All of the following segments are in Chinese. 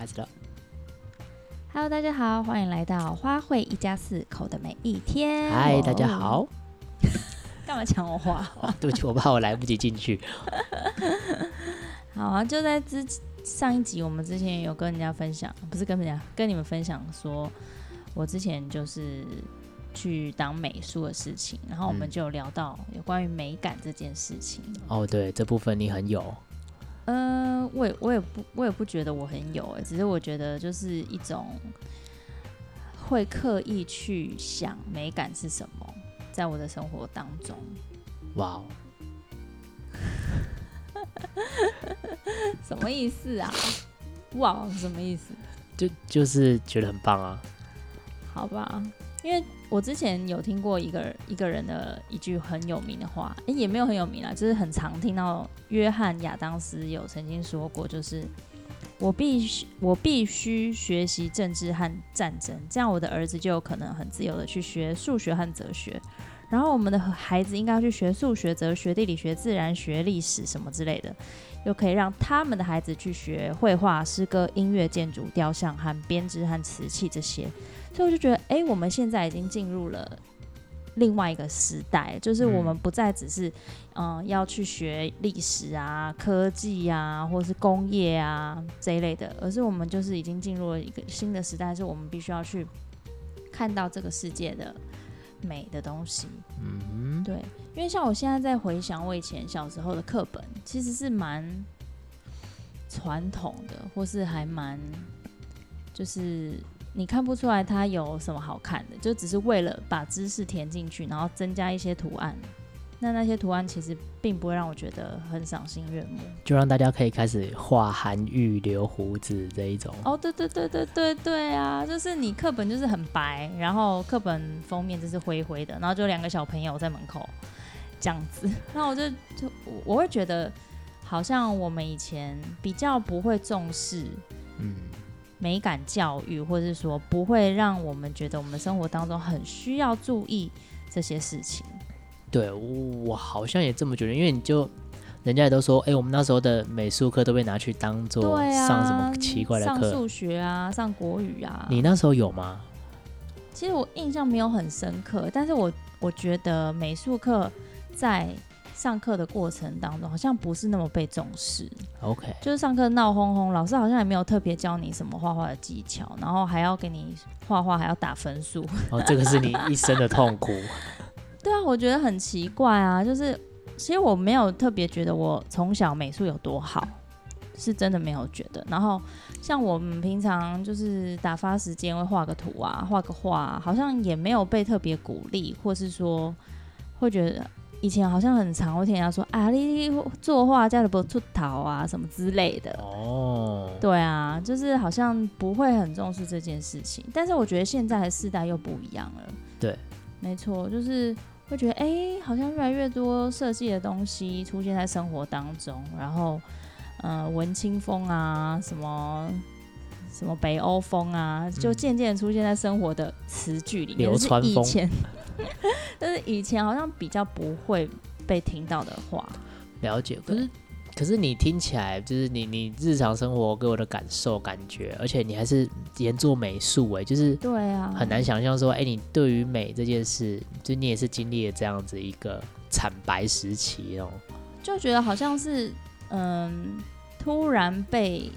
开始了。Hello，大家好，欢迎来到花卉一家四口的每一天。嗨，大家好。干嘛抢我话？哦，对不起，我怕我来不及进去。好啊，就在之上一集，我们之前有跟人家分享，不是跟人家跟你们分享说，我之前就是去当美术的事情，然后我们就有聊到有关于美感这件事情。嗯、哦，对，这部分你很有。呃，我也我也不我也不觉得我很有哎，只是我觉得就是一种会刻意去想美感是什么，在我的生活当中。哇哦，什么意思啊？哇，什么意思？就就是觉得很棒啊。好吧。因为我之前有听过一个一个人的一句很有名的话，诶，也没有很有名啦，就是很常听到。约翰亚当斯有曾经说过，就是我必须我必须学习政治和战争，这样我的儿子就有可能很自由的去学数学和哲学。然后我们的孩子应该要去学数学、哲学、地理学、自然学、历史什么之类的，又可以让他们的孩子去学绘画、诗歌、音乐、建筑、雕像和编织和瓷器这些。所以我就觉得，哎，我们现在已经进入了另外一个时代，就是我们不再只是，嗯、呃，要去学历史啊、科技啊，或是工业啊这一类的，而是我们就是已经进入了一个新的时代，是我们必须要去看到这个世界的美的东西。嗯，对，因为像我现在在回想我以前小时候的课本，其实是蛮传统的，或是还蛮就是。你看不出来它有什么好看的，就只是为了把知识填进去，然后增加一些图案。那那些图案其实并不会让我觉得很赏心悦目，就让大家可以开始画韩愈、留胡子这一种。哦，对对对对对对啊！就是你课本就是很白，然后课本封面就是灰灰的，然后就两个小朋友在门口这样子。那我就就我会觉得，好像我们以前比较不会重视，嗯。美感教育，或者是说不会让我们觉得我们生活当中很需要注意这些事情。对，我好像也这么觉得，因为你就人家也都说，哎、欸，我们那时候的美术课都被拿去当做上什么奇怪的课，上数学啊，上国语啊。你那时候有吗？其实我印象没有很深刻，但是我我觉得美术课在。上课的过程当中，好像不是那么被重视。OK，就是上课闹哄哄，老师好像也没有特别教你什么画画的技巧，然后还要给你画画，还要打分数。哦，这个是你一生的痛苦。对啊，我觉得很奇怪啊，就是其实我没有特别觉得我从小美术有多好，是真的没有觉得。然后像我们平常就是打发时间会画个图啊，画个画，好像也没有被特别鼓励，或是说会觉得。以前好像很常会听人家说啊，你作画家的不出逃啊，什么之类的。哦，对啊，就是好像不会很重视这件事情。但是我觉得现在的世代又不一样了。对，没错，就是会觉得哎、欸，好像越来越多设计的东西出现在生活当中，然后嗯、呃，文青风啊，什么什么北欧风啊，就渐渐出现在生活的词句里面。流川枫。就是以前但是以前好像比较不会被听到的话，了解。可是可是你听起来就是你你日常生活给我的感受感觉，而且你还是研做美术哎，就是对啊，很难想象说哎、欸，你对于美这件事，就你也是经历了这样子一个惨白时期哦，就觉得好像是嗯，突然被。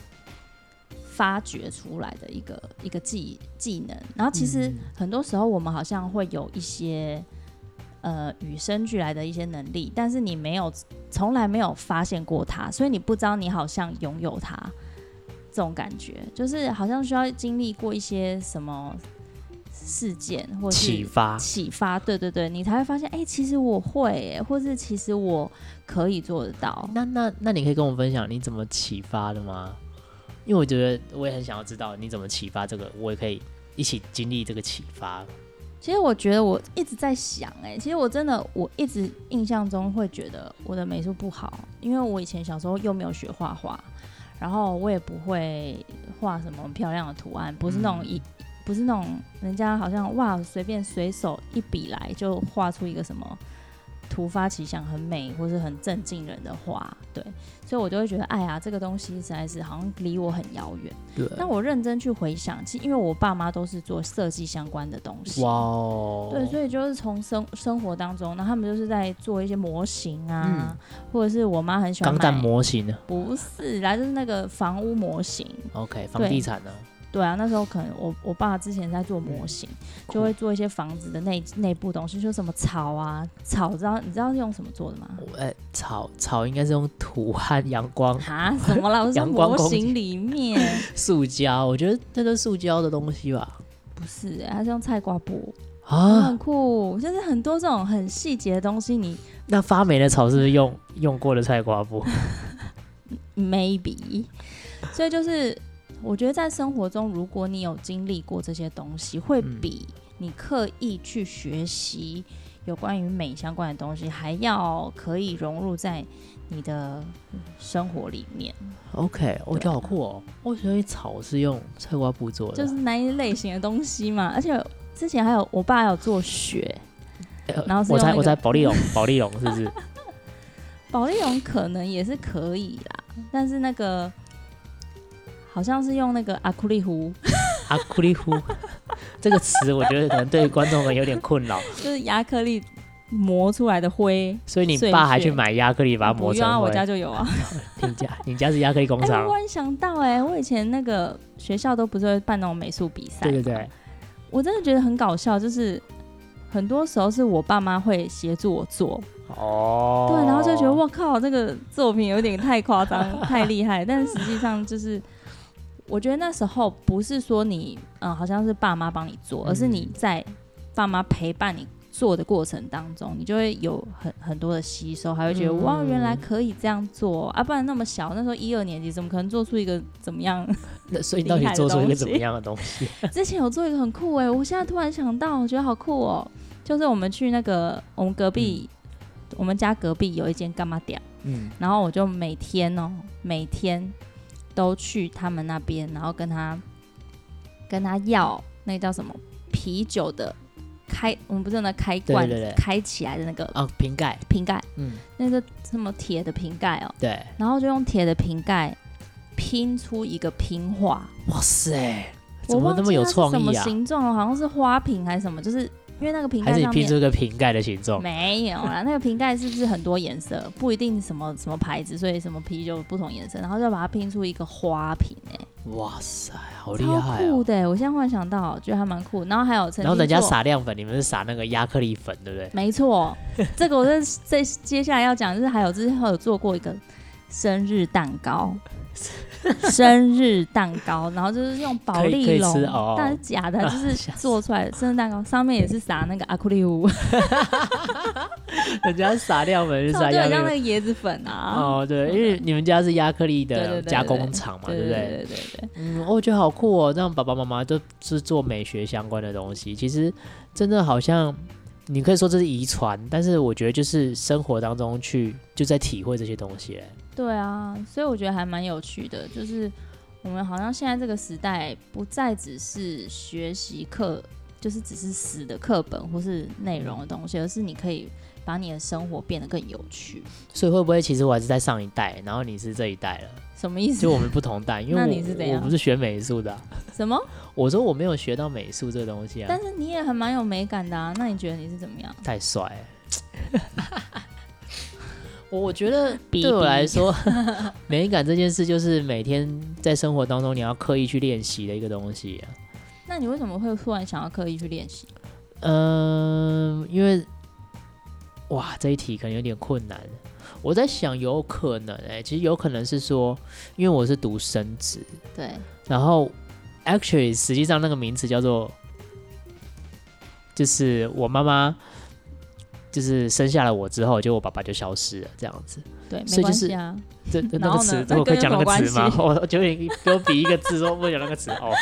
发掘出来的一个一个技技能，然后其实很多时候我们好像会有一些呃与生俱来的一些能力，但是你没有从来没有发现过它，所以你不知道你好像拥有它这种感觉，就是好像需要经历过一些什么事件或是启发启发，对对对，你才会发现，哎、欸，其实我会，或是其实我可以做得到。那那那你可以跟我分享你怎么启发的吗？因为我觉得我也很想要知道你怎么启发这个，我也可以一起经历这个启发。其实我觉得我一直在想，哎，其实我真的我一直印象中会觉得我的美术不好，因为我以前小时候又没有学画画，然后我也不会画什么漂亮的图案，不是那种一、嗯、不是那种人家好像哇随便随手一笔来就画出一个什么突发奇想、很美或是很正经人的话，对，所以我就会觉得，哎呀，这个东西实在是好像离我很遥远。对。但我认真去回想，其实因为我爸妈都是做设计相关的东西，哇哦，对，所以就是从生生活当中，那他们就是在做一些模型啊，嗯、或者是我妈很喜欢钢弹模型呢，不是啦，就是那个房屋模型。OK，房地产呢？对啊，那时候可能我我爸之前在做模型，嗯、就会做一些房子的内内部东西，就什么草啊草，知道你知道是用什么做的吗？哎、欸，草草应该是用土和阳光啊？什么啦？我说 模型里面 塑胶，我觉得那都是塑胶的东西吧？不是、欸，它是用菜瓜布啊，很酷。就是很多这种很细节的东西，你那发霉的草是不是用用过的菜瓜布？Maybe，所以就是。我觉得在生活中，如果你有经历过这些东西，会比你刻意去学习有关于美相关的东西还要可以融入在你的生活里面。OK，我觉得好酷哦！我觉得草是用菜瓜布做的，就是那一类型的东西嘛。而且之前还有我爸还有做雪，然后、那个、我在我在保丽龙，保丽龙是不是？保丽龙可能也是可以啦，但是那个。好像是用那个阿库利壶，阿库利壶这个词，我觉得可能对观众们有点困扰。就是亚克力磨出来的灰，所以你爸还去买亚克力把它磨成灰？啊，我家就有啊。你家你家是亚克力工厂？欸？我突然想到，哎，我以前那个学校都不是会办那种美术比赛？对对对。我真的觉得很搞笑，就是很多时候是我爸妈会协助我做。哦。对，然后就觉得我靠，这个作品有点太夸张，太厉害，但实际上就是。我觉得那时候不是说你，嗯，好像是爸妈帮你做，而是你在爸妈陪伴你做的过程当中，你就会有很很多的吸收，还会觉得、嗯、哇，原来可以这样做啊！不然那么小，那时候一二年级，怎么可能做出一个怎么样？那 所以你到底做出一个怎么样的东西？之前有做一个很酷哎、欸，我现在突然想到，我觉得好酷哦、喔，就是我们去那个我们隔壁，嗯、我们家隔壁有一间干嘛店，嗯，然后我就每天哦、喔，每天。都去他们那边，然后跟他跟他要那叫什么啤酒的开，我们不是那开罐对对对开起来的那个哦瓶盖瓶盖，嗯，那个什么铁的瓶盖哦，对，然后就用铁的瓶盖拼出一个拼画，哇塞，怎么那么有创意啊？什么形状？好像是花瓶还是什么？就是。因为那个瓶盖还是你拼出一个瓶盖的形状？没有啦，那个瓶盖是不是很多颜色？不一定什么什么牌子，所以什么啤酒不同颜色，然后就把它拼出一个花瓶哎、欸！哇塞，好厉害、喔！酷的、欸，我现在幻想到，觉得还蛮酷。然后还有，然后人家撒亮粉，你们是撒那个亚克力粉，对不对？没错，这个我在在接下来要讲，就是还有之前有做过一个生日蛋糕。生日蛋糕，然后就是用保丽龙，哦、但是假的，就是做出来的生日蛋糕，上面也是撒那个阿库利乌，人家撒亮粉是撒像那个椰子粉啊。哦，对，因为你们家是亚克力的加工厂嘛，对不对？对对对对。嗯，我觉得好酷哦，这样爸爸妈妈都是做美学相关的东西，其实真的好像你可以说这是遗传，但是我觉得就是生活当中去就在体会这些东西。对啊，所以我觉得还蛮有趣的，就是我们好像现在这个时代不再只是学习课，就是只是死的课本或是内容的东西，而是你可以把你的生活变得更有趣。所以会不会其实我还是在上一代，然后你是这一代了？什么意思？就我们不同代，因为我，那你是怎样？我不是学美术的啊。什么？我说我没有学到美术这个东西啊。但是你也很蛮有美感的啊，那你觉得你是怎么样？太帅了。我觉得对我来说，美感这件事就是每天在生活当中你要刻意去练习的一个东西啊。那你为什么会突然想要刻意去练习？嗯，因为哇，这一题可能有点困难。我在想，有可能哎、欸，其实有可能是说，因为我是读生子，对，然后 actually 实际上那个名词叫做，就是我妈妈。就是生下了我之后，就我爸爸就消失了，这样子。对，所以就是啊。这 那个词，我可以讲那个词吗？我就给给我比一个字，说不讲那个词哦。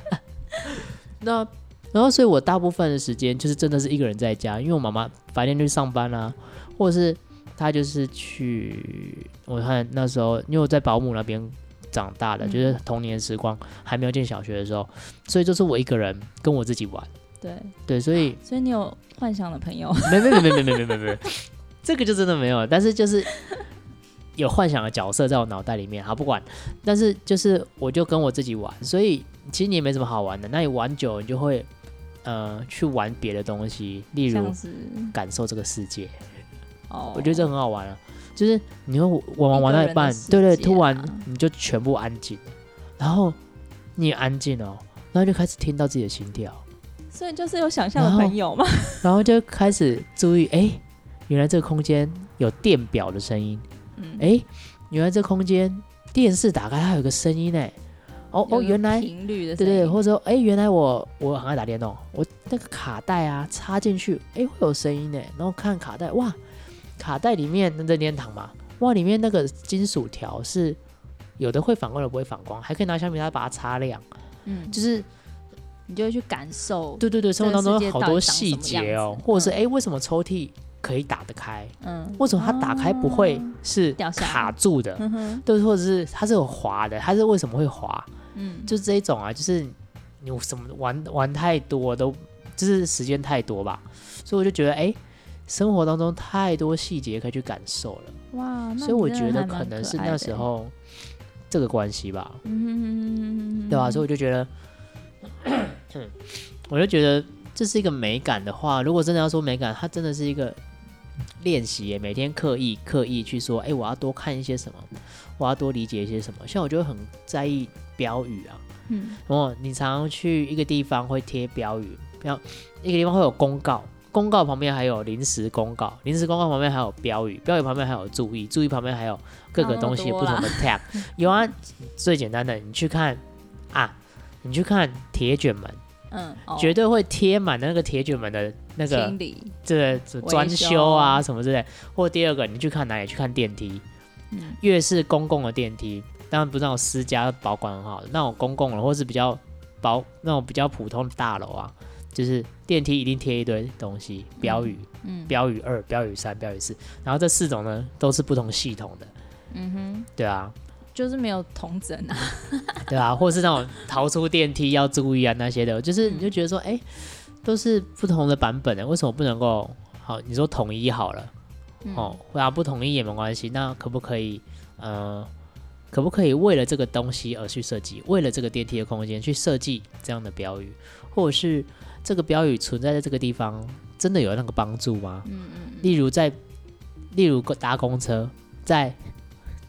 那然后，所以我大部分的时间就是真的是一个人在家，因为我妈妈白天去上班啊，或者是她就是去，我看那时候，因为我在保姆那边长大的，嗯、就是童年时光还没有进小学的时候，所以就是我一个人跟我自己玩。对对，所以所以你有幻想的朋友？没没没没没没没没，这个就真的没有。但是就是有幻想的角色在我脑袋里面，好不管。但是就是我就跟我自己玩，所以其实你也没什么好玩的。那你玩久了，你就会呃去玩别的东西，例如感受这个世界。哦，我觉得这很好玩啊。就是你会玩玩玩到一半，啊、对，对对，突然你就全部安静，然后你也安静哦，然后就开始听到自己的心跳。所以就是有想象的朋友嘛，然后就开始注意，哎，原来这个空间有电表的声音，嗯，哎，原来这空间电视打开它有个声音，哎，哦哦，原来频率的，对对，或者说，哎，原来我我很爱打电动，我那个卡带啊插进去，哎，会有声音呢，然后看卡带，哇。卡带里面那任天堂嘛，哇，里面那个金属条是有的会反光，有的不会反光，还可以拿橡皮擦把它擦亮。嗯，就是你就会去感受。对对对，生活当中有好多细节哦，或者是哎、欸，为什么抽屉可以打得开？嗯，为什么它打开不会是卡住的？嗯，对，或者是它是有滑的，它是为什么会滑？嗯，就是这一种啊，就是你什么玩玩太多都就是时间太多吧，所以我就觉得哎。欸生活当中太多细节可以去感受了，哇！所以我觉得可能是那时候这个关系吧，嗯，对吧？所以我就觉得，我就觉得这是一个美感的话，如果真的要说美感，它真的是一个练习，每天刻意刻意去说，哎，我要多看一些什么，我要多理解一些什么。像我就会很在意标语啊，嗯，哦，你常常去一个地方会贴标语，然后一个地方会有公告。公告旁边还有临时公告，临时公告旁边还有标语，标语旁边还有注意，注意旁边还有各个东西不同的 tag。有啊，最简单的，你去看啊，你去看铁卷门，嗯，哦、绝对会贴满那个铁卷门的那个这个专修。啊什么之类。或第二个，你去看哪里？去看电梯，嗯、越是公共的电梯，当然不是那种私家保管很好的，那种公共的或是比较保那种比较普通的大楼啊。就是电梯一定贴一堆东西，标语，嗯，标语二，标语三，标语四，然后这四种呢都是不同系统的，嗯哼，对啊，就是没有同整啊，对啊，或是那种逃出电梯要注意啊那些的，就是你就觉得说，哎、欸，都是不同的版本的，为什么不能够好？你说统一好了，哦，或者不统一也没关系，那可不可以，呃，可不可以为了这个东西而去设计，为了这个电梯的空间去设计这样的标语，或者是？这个标语存在在这个地方，真的有那个帮助吗？嗯嗯。例如在，例如搭公车，在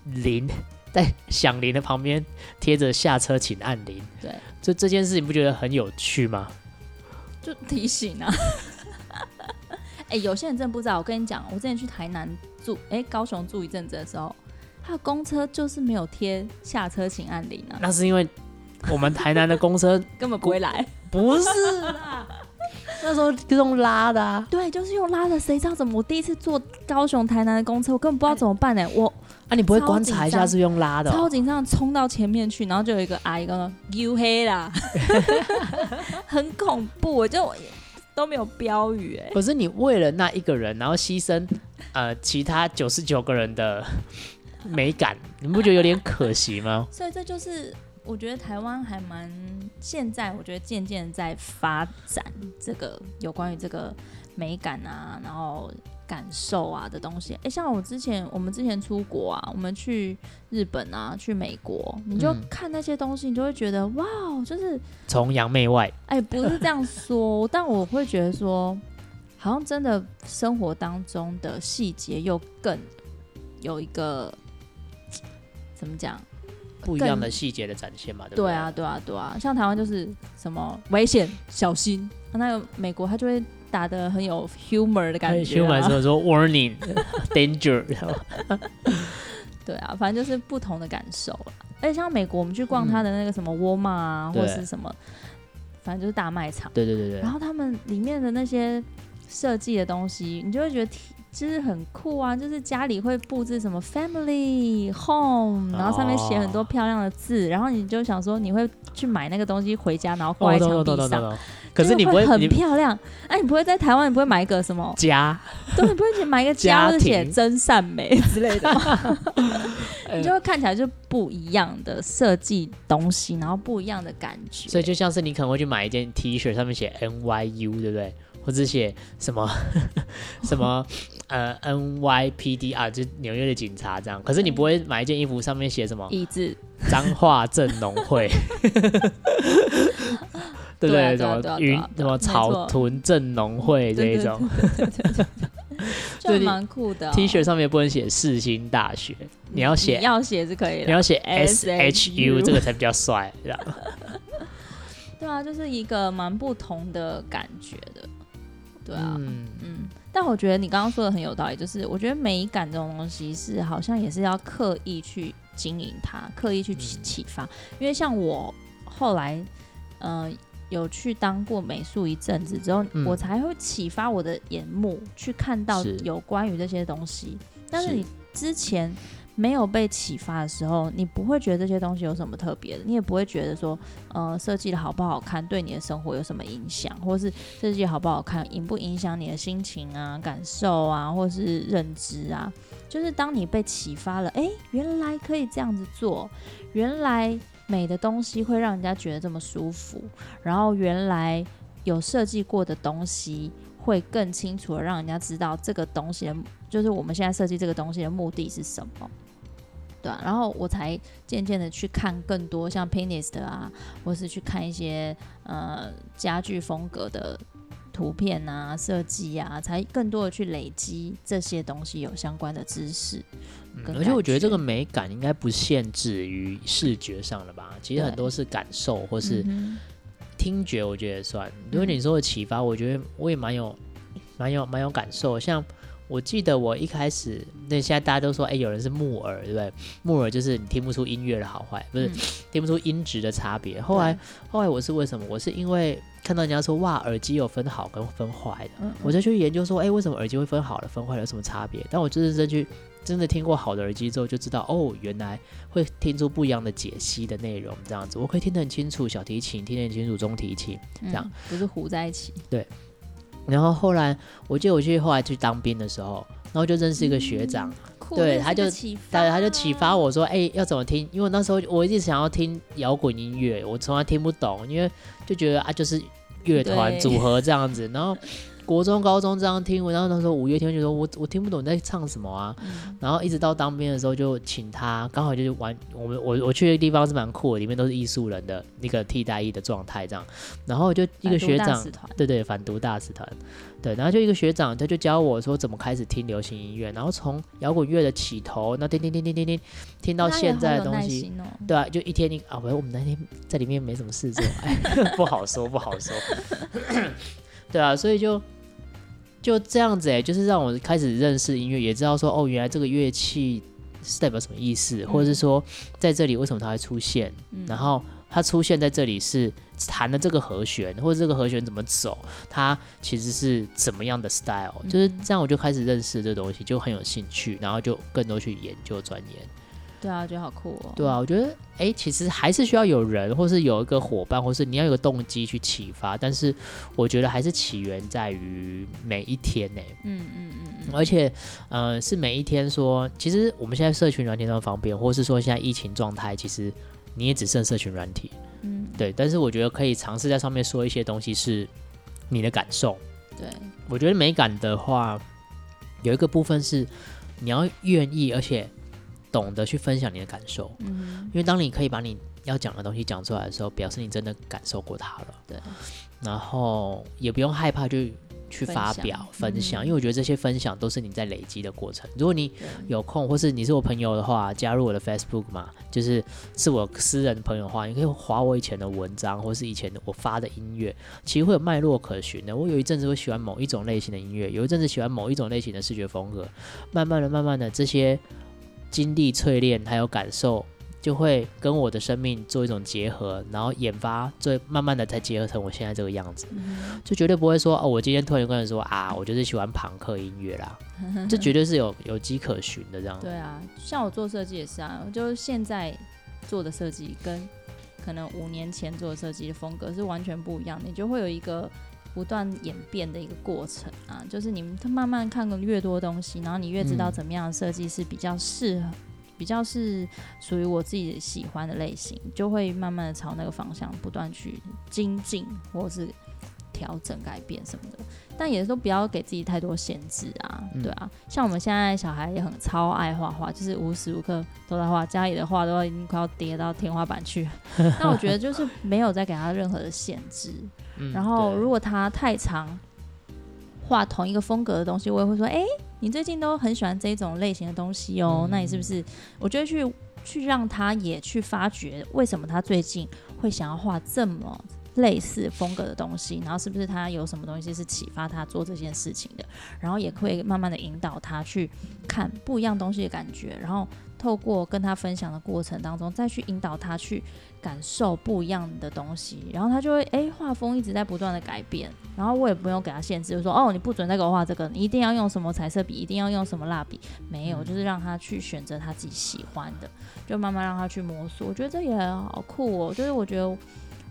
铃 在响铃的旁边贴着下车请按铃。对。就这件事情不觉得很有趣吗？就提醒啊。哎、欸，有些人真的不知道。我跟你讲，我之前去台南住，哎、欸，高雄住一阵子的时候，他的公车就是没有贴下车请按铃啊。那是因为我们台南的公车 根本不会来。不是啦，那时候就用拉的啊。对，就是用拉的。谁知道怎么？我第一次坐高雄台南的公车，我根本不知道怎么办呢、欸。我啊，你不会观察一下是用拉的、喔？超紧张，冲到前面去，然后就有一个阿姨说 “you 黑啦 ”，很恐怖。我就都没有标语哎、欸。可是你为了那一个人，然后牺牲呃其他九十九个人的美感，你不觉得有点可惜吗？所以这就是。我觉得台湾还蛮现在，我觉得渐渐在发展这个有关于这个美感啊，然后感受啊的东西。哎、欸，像我之前，我们之前出国啊，我们去日本啊，去美国，你就看那些东西，你就会觉得、嗯、哇，就是崇洋媚外。哎、欸，不是这样说，但我会觉得说，好像真的生活当中的细节又更有一个怎么讲？不一样的细节的展现嘛，对不对？对啊，对啊，对啊，像台湾就是什么危险，小心。那个美国他就会打的很有 humor 的感觉啊。humor 说 warning，danger。对啊，反正就是不同的感受了。而且像美国，我们去逛他的那个什么沃尔玛啊，或是什么，反正就是大卖场。对对对对。然后他们里面的那些设计的东西，你就会觉得就是很酷啊，就是家里会布置什么 family home，然后上面写很多漂亮的字，哦、然后你就想说你会去买那个东西回家，然后挂在墙壁上。可是你不会很漂亮，哎，你不会在台湾，你不会买一个什么家？对，你不会去买一个家，是写真善美之类的吗？你就会看起来就不一样的设计东西，然后不一样的感觉。所以就像是你可能会去买一件 T 恤，上面写 NYU，对不对？或者写什么 什么呃 NYPD 啊，就纽约的警察这样。可是你不会买一件衣服，上面写什么？椅子。彰化镇农会。对不对？什么云？什么草屯镇农会这一种？就蛮酷的。T 恤上面不能写世新大学，你要写要写是可以的，你要写 SHU 这个才比较帅，这样。对啊，就是一个蛮不同的感觉的。对啊，嗯嗯，但我觉得你刚刚说的很有道理，就是我觉得美感这种东西是好像也是要刻意去经营它，刻意去启发。嗯、因为像我后来，嗯、呃，有去当过美术一阵子之后，嗯、我才会启发我的眼目去看到有关于这些东西。是但是你之前。没有被启发的时候，你不会觉得这些东西有什么特别的，你也不会觉得说，呃，设计的好不好看对你的生活有什么影响，或是设计好不好看影不影响你的心情啊、感受啊，或是认知啊。就是当你被启发了，诶，原来可以这样子做，原来美的东西会让人家觉得这么舒服，然后原来有设计过的东西会更清楚的让人家知道这个东西的，就是我们现在设计这个东西的目的是什么。然后我才渐渐的去看更多像 Pinterest 啊，或是去看一些呃家具风格的图片啊、设计啊，才更多的去累积这些东西有相关的知识。嗯，而且我觉得这个美感应该不限制于视觉上的吧，其实很多是感受或是听觉，我觉得也算。因为你说的启发，我觉得我也蛮有、蛮有、蛮有感受，像。我记得我一开始，那现在大家都说，哎、欸，有人是木耳，对不对？木耳就是你听不出音乐的好坏，不是、嗯、听不出音质的差别。后来，后来我是为什么？我是因为看到人家说，哇，耳机有分好跟分坏的，嗯嗯我就去研究说，哎、欸，为什么耳机会分好的、分坏的有什么差别？但我就是真去真的听过好的耳机之后，就知道，哦，原来会听出不一样的解析的内容，这样子，我可以听得很清楚小提琴，听得很清楚中提琴，这样、嗯、不是糊在一起。对。然后后来，我记得我去后来去当兵的时候，然后就认识一个学长，嗯、对，他就他他就启发我说，哎，要怎么听？因为那时候我一直想要听摇滚音乐，我从来听不懂，因为就觉得啊，就是乐团组合这样子，然后。国中、高中这样听，然后那时候五月天就说我我听不懂你在唱什么啊，嗯、然后一直到当兵的时候就请他，刚好就是玩我们我我去的地方是蛮酷的，里面都是艺术人的那个替代役的状态这样，然后就一个学长，对对，反毒大使团，对，然后就一个学长他就教我说怎么开始听流行音乐，然后从摇滚乐的起头，那叮叮叮叮听听听到现在的东西，哦、对啊，就一天一啊，我我们那天在里面没什么事做，哎，不好说不好说，对啊，所以就。就这样子哎、欸，就是让我开始认识音乐，也知道说哦，原来这个乐器是代表什么意思，嗯、或者是说在这里为什么它会出现，嗯、然后它出现在这里是弹的这个和弦，或者这个和弦怎么走，它其实是怎么样的 style，、嗯、就是这样我就开始认识这东西，就很有兴趣，然后就更多去研究钻研。对啊，觉得好酷哦。对啊，我觉得哎，其实还是需要有人，或是有一个伙伴，或是你要有个动机去启发。但是我觉得还是起源在于每一天呢。嗯嗯嗯嗯。而且，呃，是每一天说，其实我们现在社群软体那么方便，或是说现在疫情状态，其实你也只剩社群软体。嗯。对，但是我觉得可以尝试在上面说一些东西，是你的感受。对。我觉得美感的话，有一个部分是你要愿意，而且。懂得去分享你的感受，嗯，因为当你可以把你要讲的东西讲出来的时候，表示你真的感受过它了。对，然后也不用害怕去去发表分享，分享，因为我觉得这些分享都是你在累积的过程。如果你有空，或是你是我朋友的话，加入我的 Facebook 嘛，就是是我私人朋友的话，你可以划我以前的文章，或是以前我发的音乐，其实会有脉络可循的。我有一阵子会喜欢某一种类型的音乐，有一阵子喜欢某一种类型的视觉风格，慢慢的、慢慢的这些。经历淬炼，还有感受就会跟我的生命做一种结合，然后研发，最慢慢的才结合成我现在这个样子，嗯、就绝对不会说哦，我今天突然跟人说啊，我就是喜欢朋克音乐啦，这绝对是有有迹可循的这样。对啊，像我做设计也是啊，就是现在做的设计跟可能五年前做的设计的风格是完全不一样，你就会有一个不断演变的一个过程啊，就是你们慢慢看的越多东西，然后你越知道怎么样的设计是比较适合。比较是属于我自己喜欢的类型，就会慢慢的朝那个方向不断去精进，或是调整、改变什么的。但也是都不要给自己太多限制啊，嗯、对啊。像我们现在小孩也很超爱画画，就是无时无刻都在画，家里的画都已经快要叠到天花板去。那我觉得就是没有再给他任何的限制。嗯、然后如果他太常画同一个风格的东西，我也会说，哎、欸。你最近都很喜欢这种类型的东西哦，嗯、那你是不是？我觉得去去让他也去发掘为什么他最近会想要画这么类似风格的东西，然后是不是他有什么东西是启发他做这件事情的？然后也会慢慢的引导他去看不一样东西的感觉，然后透过跟他分享的过程当中，再去引导他去。感受不一样的东西，然后他就会哎，画风一直在不断的改变，然后我也不用给他限制，就说哦，你不准再给我画这个，你一定要用什么彩色笔，一定要用什么蜡笔，没有，就是让他去选择他自己喜欢的，就慢慢让他去摸索。我觉得这也很好酷哦，就是我觉得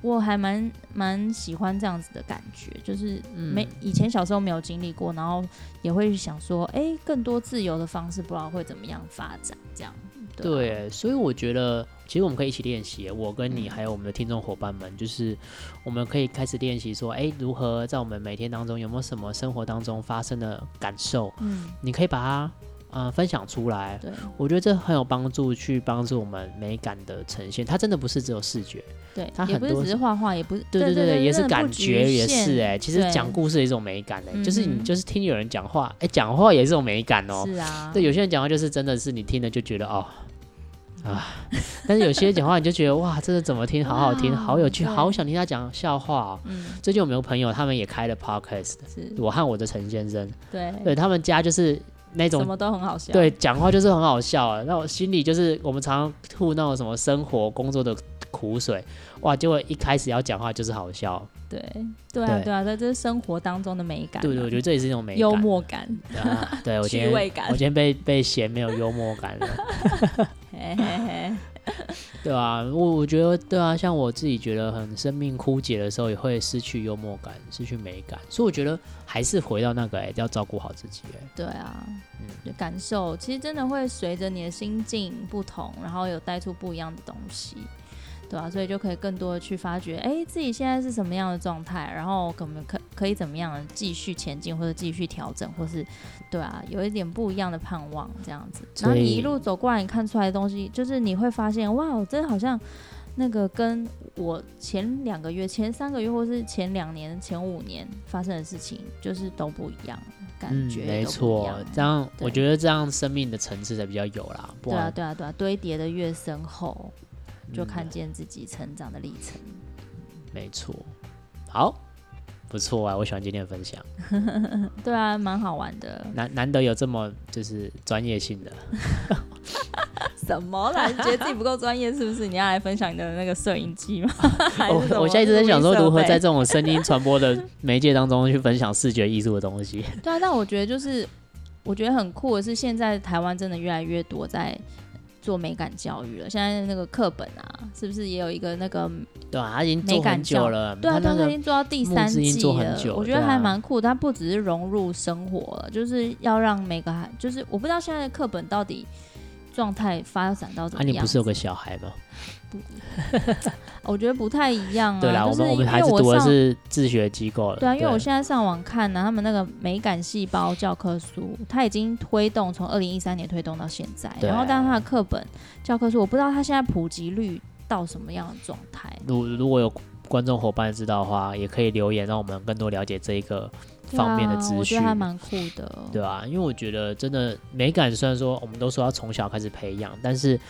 我还蛮蛮喜欢这样子的感觉，就是没以前小时候没有经历过，然后也会想说，哎，更多自由的方式，不知道会怎么样发展，这样。对，对，所以我觉得其实我们可以一起练习，我跟你还有我们的听众伙伴们，就是我们可以开始练习说，哎，如何在我们每天当中有没有什么生活当中发生的感受？嗯，你可以把它呃分享出来。对，我觉得这很有帮助，去帮助我们美感的呈现。它真的不是只有视觉，对，它很多也不是只是画画，也不是对对对对，也是感觉，也是哎，其实讲故事也是一种美感哎，就是你就是听有人讲话，哎，讲话也是一种美感哦。是啊，对，有些人讲话就是真的是你听了就觉得哦。啊！但是有些讲话你就觉得哇，这个怎么听好好听，好有趣，好想听他讲笑话哦。嗯，最近有没有朋友他们也开了 podcast？是我和我的陈先生。对，对他们家就是那种什么都很好笑。对，讲话就是很好笑啊。那我心里就是我们常常吐那种什么生活工作的苦水，哇，结果一开始要讲话就是好笑。对，对啊，对啊，在这是生活当中的美感。对对，我觉得这也是一种美感。幽默感。对，我今天我今天被被嫌没有幽默感了。嘿 嘿嘿，对啊，我我觉得对啊，像我自己觉得很生命枯竭的时候，也会失去幽默感，失去美感，所以我觉得还是回到那个哎，要照顾好自己哎。对啊，嗯，感受其实真的会随着你的心境不同，然后有带出不一样的东西。对啊，所以就可以更多的去发掘，哎，自己现在是什么样的状态，然后可能可可以怎么样继续前进，或者继续调整，或是，对啊，有一点不一样的盼望这样子。然后你一路走过来，你看出来的东西，就是你会发现，哇，真的好像那个跟我前两个月、前三个月，或是前两年、前五年发生的事情，就是都不一样，感觉、嗯、没错。这样，我觉得这样生命的层次才比较有啦。对啊，对啊，对啊，堆叠的越深厚。就看见自己成长的历程，嗯，没错，好，不错啊，我喜欢今天的分享。对啊，蛮好玩的，难难得有这么就是专业性的。什么啦？你觉得自己不够专业是不是？你要来分享你的那个摄影机吗？我我现在一直在想说，如何在这种声音传播的媒介当中去分享视觉艺术的东西。对啊，但我觉得就是我觉得很酷的是，现在台湾真的越来越多在。做美感教育了，现在那个课本啊，是不是也有一个那个？对啊，他已经做很久了。对啊，他已经做到第三季了。我觉得还蛮酷，它不只是融入生活了，就是要让每个孩，就是我不知道现在的课本到底状态发展到怎么样。啊，你不是有个小孩吗？不，我觉得不太一样啊。对啦，我们我们孩子读的是自学机构了。对啊，因为我现在上网看呢，他们那个美感细胞教科书，它已经推动从二零一三年推动到现在。然后，但是它的课本教科书，我不知道它现在普及率到什么样的状态。如如果有观众伙伴知道的话，也可以留言，让我们更多了解这一个方面的资讯。我觉得还蛮酷的，对啊，因为我觉得真的美感，虽然说我们都说要从小开始培养，但是。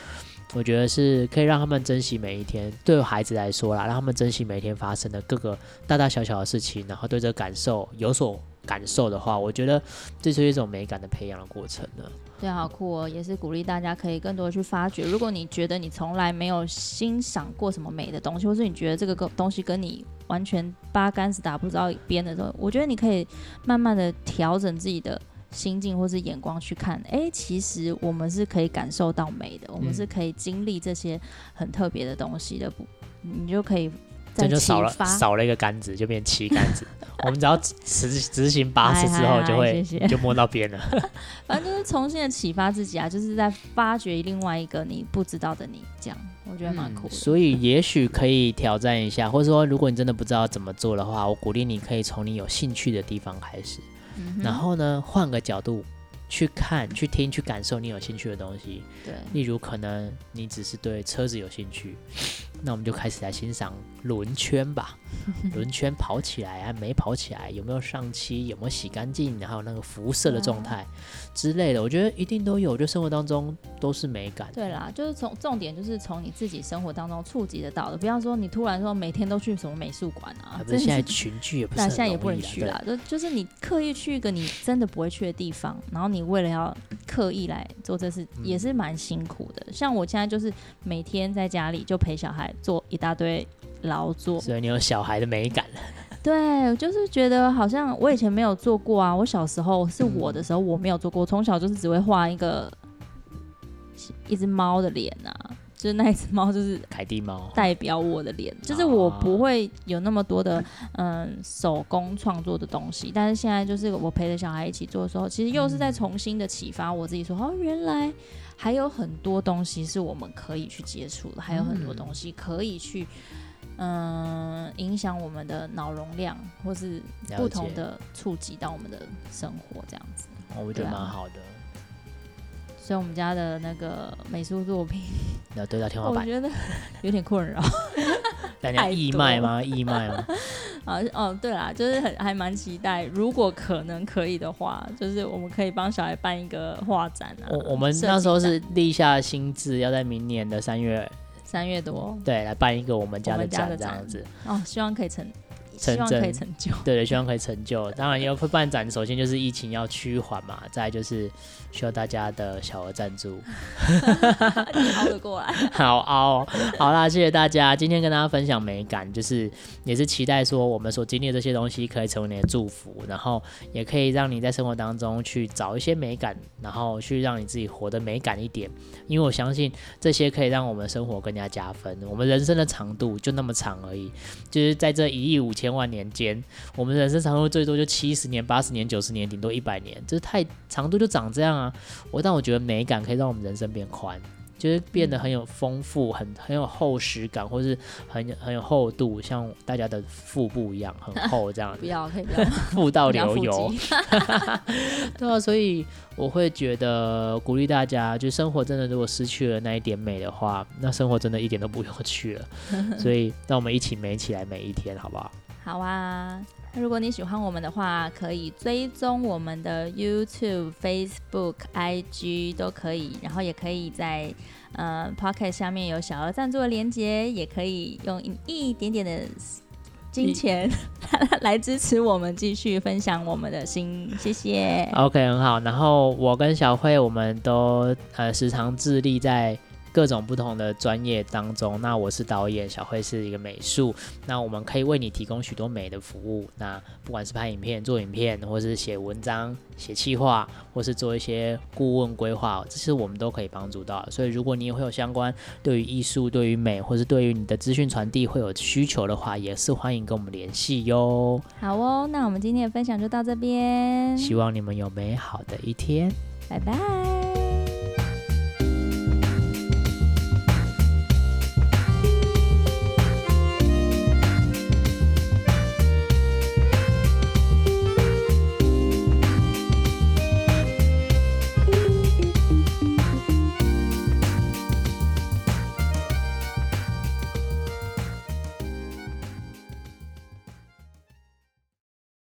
我觉得是可以让他们珍惜每一天，对孩子来说啦，让他们珍惜每一天发生的各个大大小小的事情，然后对这个感受有所感受的话，我觉得这是一种美感的培养的过程呢。对，好酷哦，也是鼓励大家可以更多去发掘。如果你觉得你从来没有欣赏过什么美的东西，或是你觉得这个东西跟你完全八竿子打不着边的时候，我觉得你可以慢慢的调整自己的心境或是眼光去看。哎，其实我们是可以感受到美的，我们是可以经历这些很特别的东西的，不，你就可以。这就少了少了一个杆子，就变七杆子。我们只要执执行八次之后，就会就摸到边了。反正就是重新的启发自己啊，就是在发掘另外一个你不知道的你，这样我觉得蛮酷所以也许可以挑战一下，或者说如果你真的不知道怎么做的话，我鼓励你可以从你有兴趣的地方开始，嗯、然后呢，换个角度。去看、去听、去感受你有兴趣的东西。对，例如可能你只是对车子有兴趣，那我们就开始来欣赏轮圈吧。轮圈跑起来啊没跑起来，有没有上漆，有没有洗干净，然后那个辐射的状态之类的，我觉得一定都有。就生活当中都是美感。对啦，就是从重点就是从你自己生活当中触及得到的，不要说你突然说每天都去什么美术馆啊，不是现在群聚也不是，但现在也不能去啦。就就是你刻意去一个你真的不会去的地方，然后你为了要刻意来做这事，也是蛮辛苦的。像我现在就是每天在家里就陪小孩做一大堆。劳作，所以你有小孩的美感了。对，我就是觉得好像我以前没有做过啊。我小时候是我的时候，我没有做过。从小就是只会画一个一只猫的脸啊，就是那一只猫就是凯蒂猫，代表我的脸。就是我不会有那么多的嗯手工创作的东西。但是现在就是我陪着小孩一起做的时候，其实又是在重新的启发我自己说，说哦，原来还有很多东西是我们可以去接触的，还有很多东西可以去。嗯，影响我们的脑容量，或是不同的触及到我们的生活，这样子，哦、我觉得蛮好的。所以，我们家的那个美术作品 要对到天花板，我觉得 有点困扰。大家义卖吗？义卖吗？啊，哦，对啦，就是很还蛮期待，如果可能可以的话，就是我们可以帮小孩办一个画展啊。我我们那时候是立下心志，要在明年的三月。三月多，对，来办一个我们家的展，这样子哦，希望可以成，成希望可以成就，对对，希望可以成就。当然要办展，首先就是疫情要趋缓嘛，再就是需要大家的小额赞助，你熬得过来，好熬，好啦，谢谢大家，今天跟大家分享美感，就是也是期待说我们所经历的这些东西可以成为你的祝福，然后也可以让你在生活当中去找一些美感，然后去让你自己活得美感一点。因为我相信这些可以让我们生活更加加分。我们人生的长度就那么长而已，就是在这一亿五千万年间，我们人生长度最多就七十年、八十年、九十年，顶多一百年，就是太长度就长这样啊。我但我觉得美感可以让我们人生变宽。就是变得很有丰富，很很有厚实感，或是很很有厚度，像大家的腹部一样很厚这样子。不要，可以不要。腹到 流油。对啊，所以我会觉得鼓励大家，就生活真的如果失去了那一点美的话，那生活真的一点都不有趣了。所以让我们一起美起来每一天，好不好？好啊。如果你喜欢我们的话，可以追踪我们的 YouTube、Facebook、IG 都可以，然后也可以在呃 Pocket 下面有小额赞助的连接，也可以用一点点的金钱 来支持我们继续分享我们的心，谢谢。OK，很好。然后我跟小慧，我们都呃时常致力在。各种不同的专业当中，那我是导演，小慧是一个美术，那我们可以为你提供许多美的服务。那不管是拍影片、做影片，或是写文章、写企划，或是做一些顾问规划，这些我们都可以帮助到。所以，如果你也会有相关对于艺术、对于美，或是对于你的资讯传递会有需求的话，也是欢迎跟我们联系哟。好哦，那我们今天的分享就到这边，希望你们有美好的一天，拜拜。